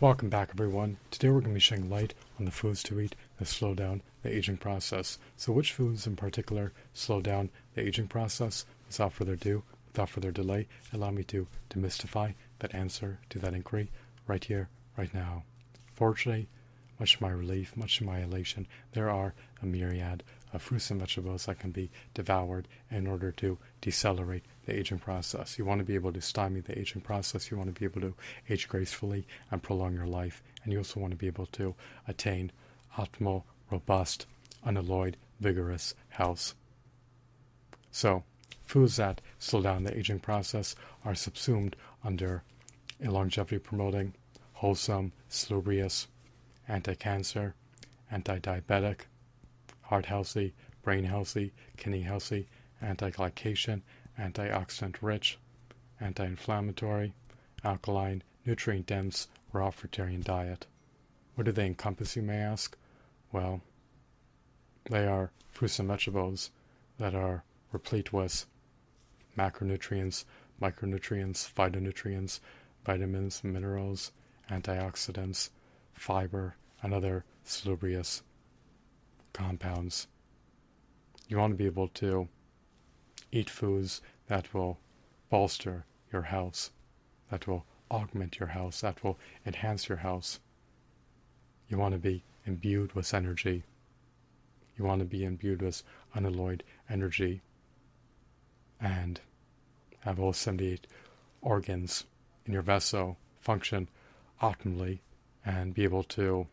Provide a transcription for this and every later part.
Welcome back, everyone. Today we're going to be shedding light on the foods to eat that slow down the aging process. So, which foods in particular slow down the aging process? Without further ado, without further delay, allow me to demystify that answer to that inquiry right here, right now. Fortunately, much to my relief, much to my elation, there are a myriad of fruits and vegetables that can be devoured in order to decelerate the aging process. You want to be able to stymie the aging process. You want to be able to age gracefully and prolong your life. And you also want to be able to attain optimal, robust, unalloyed, vigorous health. So, foods that slow down the aging process are subsumed under a longevity promoting, wholesome, salubrious, anti cancer, anti diabetic, heart healthy, brain healthy, kidney healthy, anti glycation, antioxidant rich, anti inflammatory, alkaline, nutrient dense, raw fruitarian diet. What do they encompass, you may ask? Well, they are fruits and vegetables that are replete with macronutrients, micronutrients, phytonutrients, vitamins, minerals, antioxidants, fiber, and other salubrious compounds. You want to be able to eat foods that will bolster your health, that will augment your health, that will enhance your health. You want to be imbued with energy. You want to be imbued with unalloyed energy and have all 78 organs in your vessel function optimally and be able to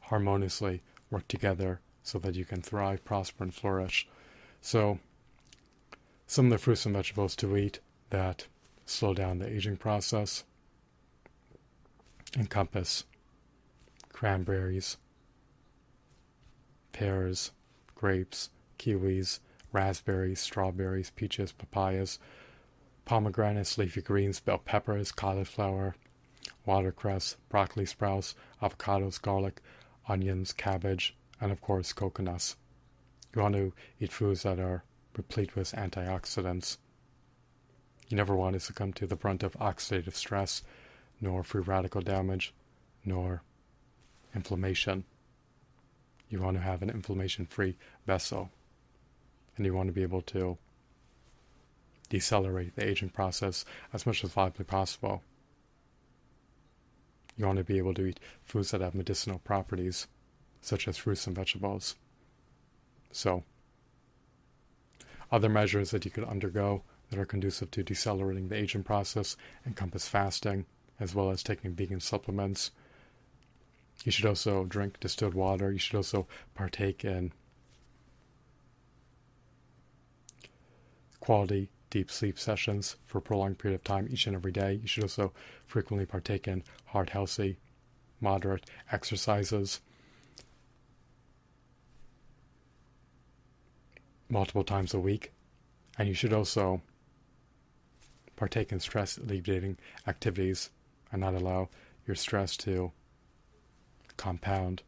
harmoniously work together so that you can thrive, prosper, and flourish. So, some of the fruits and vegetables to eat that slow down the aging process encompass cranberries, pears, grapes, kiwis, raspberries, strawberries, peaches, papayas, pomegranates, leafy greens, bell peppers, cauliflower, watercress, broccoli sprouts, avocados, garlic, onions, cabbage, and of course coconuts. You want to eat foods that are replete with antioxidants. You never want to succumb to the brunt of oxidative stress, nor free radical damage, nor inflammation. You want to have an inflammation free vessel. And you want to be able to decelerate the aging process as much as viably possible. You want to be able to eat foods that have medicinal properties such as fruits and vegetables. So, other measures that you could undergo that are conducive to decelerating the aging process encompass fasting, as well as taking vegan supplements. You should also drink distilled water. You should also partake in quality deep sleep sessions for a prolonged period of time each and every day. You should also frequently partake in heart healthy, moderate exercises multiple times a week. And you should also partake in stress alleviating activities and not allow your stress to compound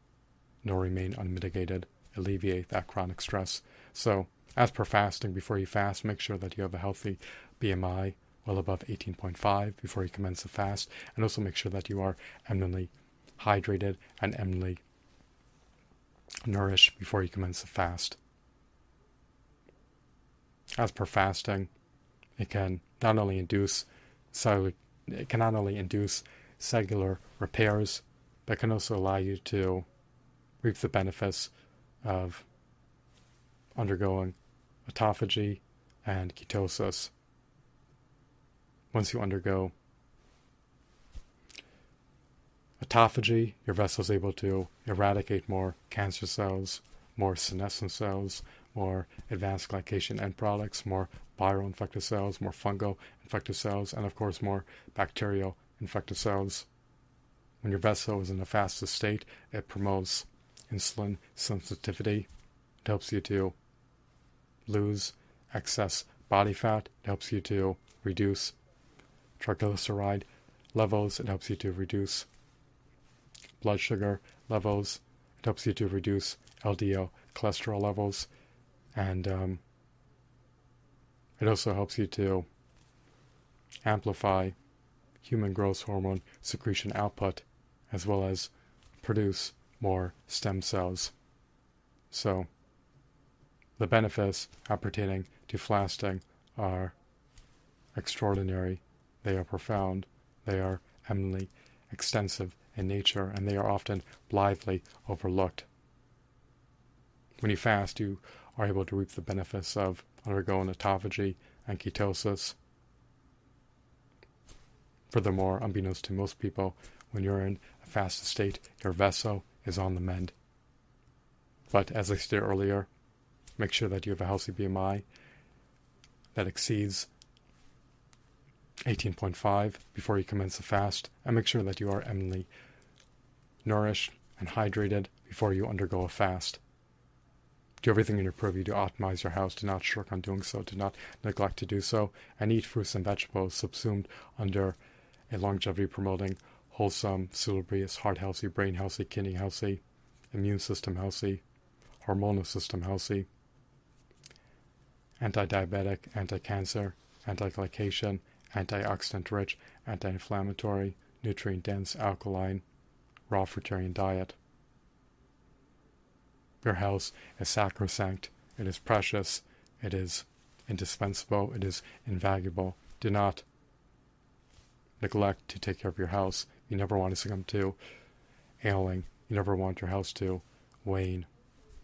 nor remain unmitigated. Alleviate that chronic stress. So, as per fasting, before you fast, make sure that you have a healthy BMI well above 18.5 before you commence the fast, and also make sure that you are eminently hydrated and eminently nourished before you commence the fast as per fasting, it can not only induce cellular, it can not only induce cellular repairs, but can also allow you to reap the benefits of undergoing autophagy and ketosis. Once you undergo autophagy, your vessel is able to eradicate more cancer cells, more senescent cells, more advanced glycation end products, more viral infected cells, more fungal infected cells, and of course more bacterial infected cells. When your vessel is in a fasted state, it promotes insulin sensitivity. It helps you to lose excess body fat. It helps you to reduce triglyceride levels. It helps you to reduce blood sugar levels. It helps you to reduce LDL cholesterol levels and um, it also helps you to amplify human growth hormone secretion output, as well as produce more stem cells. So, the benefits appertaining to fasting are extraordinary, they are profound, they are eminently extensive in nature, and they are often blithely overlooked. When you fast, you are able to reap the benefits of undergoing autophagy and ketosis. Furthermore, unbeknownst to most people, when you're in a fast state, your vessel is on the mend. But as I stated earlier, make sure that you have a healthy BMI that exceeds 18.5 before you commence the fast, and make sure that you are eminently nourished and hydrated before you undergo a fast. Do everything in your purview to optimize your house. Do not shirk on doing so. Do not neglect to do so. And eat fruits and vegetables subsumed under a longevity promoting, wholesome, salubrious, heart healthy, brain healthy, kidney healthy, immune system healthy, hormonal system healthy, anti diabetic, anti cancer, anti glycation, antioxidant rich, anti inflammatory, nutrient dense, alkaline, raw fruitarian diet. Your house is sacrosanct, it is precious, it is indispensable, it is invaluable. Do not neglect to take care of your house. You never want to succumb to ailing. You never want your house to wane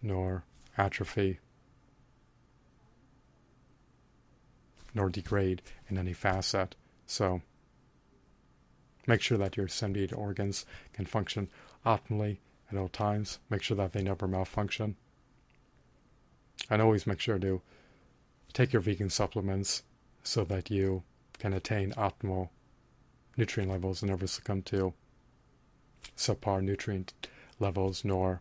nor atrophy nor degrade in any facet. So make sure that your 78 organs can function optimally at all times. Make sure that they never malfunction. And always make sure to take your vegan supplements so that you can attain optimal nutrient levels and never succumb to subpar nutrient levels nor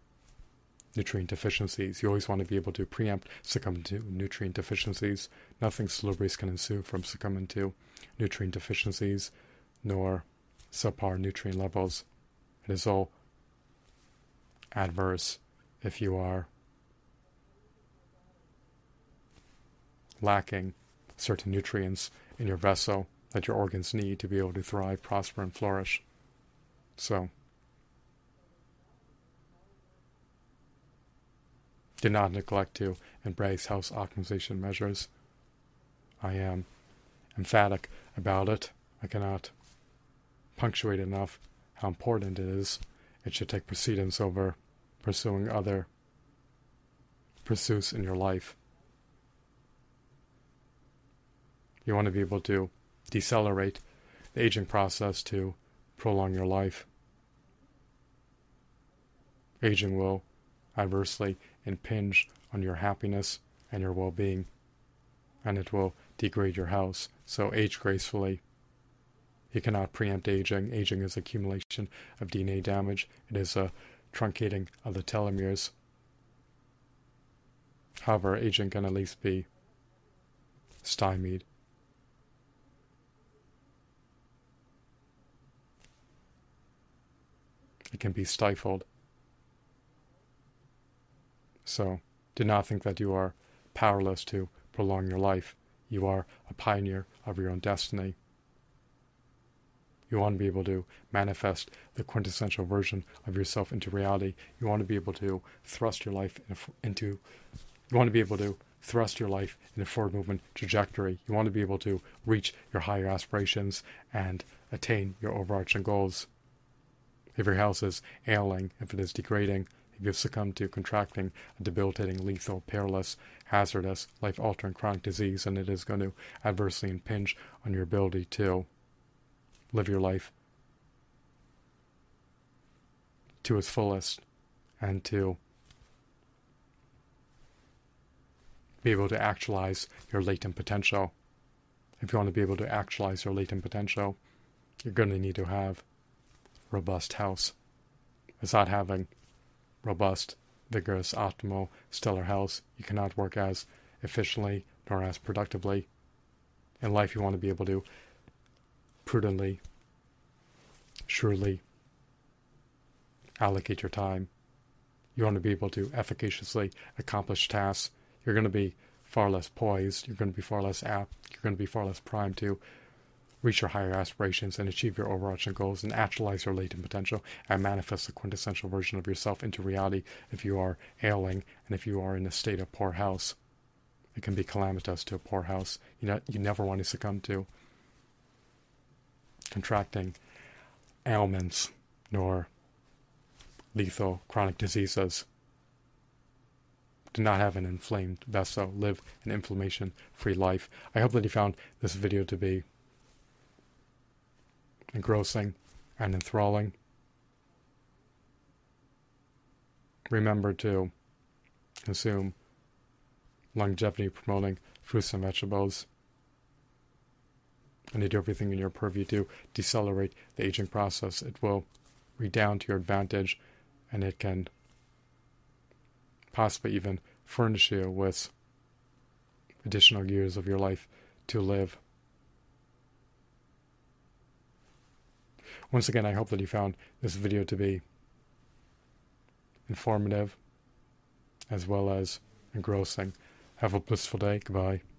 nutrient deficiencies. You always want to be able to preempt succumbing to nutrient deficiencies. Nothing salubrious can ensue from succumbing to nutrient deficiencies nor subpar nutrient levels. It is all adverse if you are lacking certain nutrients in your vessel that your organs need to be able to thrive, prosper, and flourish. So, do not neglect to embrace health optimization measures. I am emphatic about it. I cannot punctuate enough how important it is. It should take precedence over pursuing other pursuits in your life. You want to be able to decelerate the aging process to prolong your life. Aging will adversely impinge on your happiness and your well being, and it will degrade your house. So, age gracefully. You cannot preempt aging. Aging is accumulation of DNA damage, it is a truncating of the telomeres. However, aging can at least be stymied. It can be stifled. So, do not think that you are powerless to prolong your life. You are a pioneer of your own destiny. You want to be able to manifest the quintessential version of yourself into reality. You want to be able to thrust your life into, you want to be able to thrust your life in a forward movement trajectory. You want to be able to reach your higher aspirations and attain your overarching goals. If your health is ailing, if it is degrading, if you've succumbed to contracting a debilitating, lethal, perilous, hazardous, life altering chronic disease, and it is going to adversely impinge on your ability to live your life to its fullest and to be able to actualize your latent potential. If you want to be able to actualize your latent potential, you're going to need to have robust health. Without having robust, vigorous, optimal, stellar health, you cannot work as efficiently nor as productively. In life, you want to be able to prudently, surely allocate your time. You want to be able to efficaciously accomplish tasks. You're going to be far less poised. You're going to be far less apt. You're going to be far less primed to reach your higher aspirations and achieve your overarching goals and actualize your latent potential and manifest the quintessential version of yourself into reality if you are ailing and if you are in a state of poor health. It can be calamitous to a poor house You know, you never want to succumb to contracting ailments nor lethal chronic diseases. Do not have an inflamed vessel. Live an inflammation free life. I hope that you found this video to be engrossing and enthralling. Remember to consume longevity promoting fruits and vegetables and to do everything in your purview to decelerate the aging process. It will redound to your advantage and it can possibly even furnish you with additional years of your life to live. Once again, I hope that you found this video to be informative as well as engrossing. Have a blissful day. Goodbye.